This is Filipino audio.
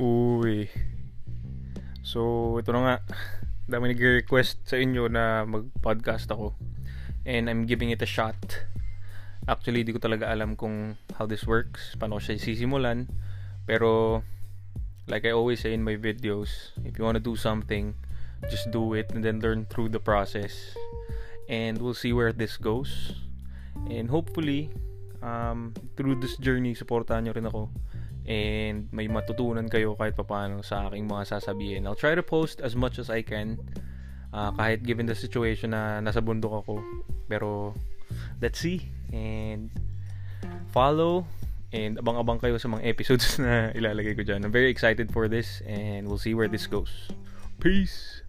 Uy. So, ito na nga. Dami nag-request sa inyo na mag-podcast ako. And I'm giving it a shot. Actually, di ko talaga alam kung how this works. Paano siya sisimulan. Pero, like I always say in my videos, if you want to do something, just do it and then learn through the process. And we'll see where this goes. And hopefully, um, through this journey, supportahan nyo rin ako and may matutunan kayo kahit papano sa aking mga sasabihin. I'll try to post as much as I can uh, kahit given the situation na nasa bundok ako. Pero let's see and follow and abang-abang kayo sa mga episodes na ilalagay ko dyan. I'm very excited for this and we'll see where this goes. Peace!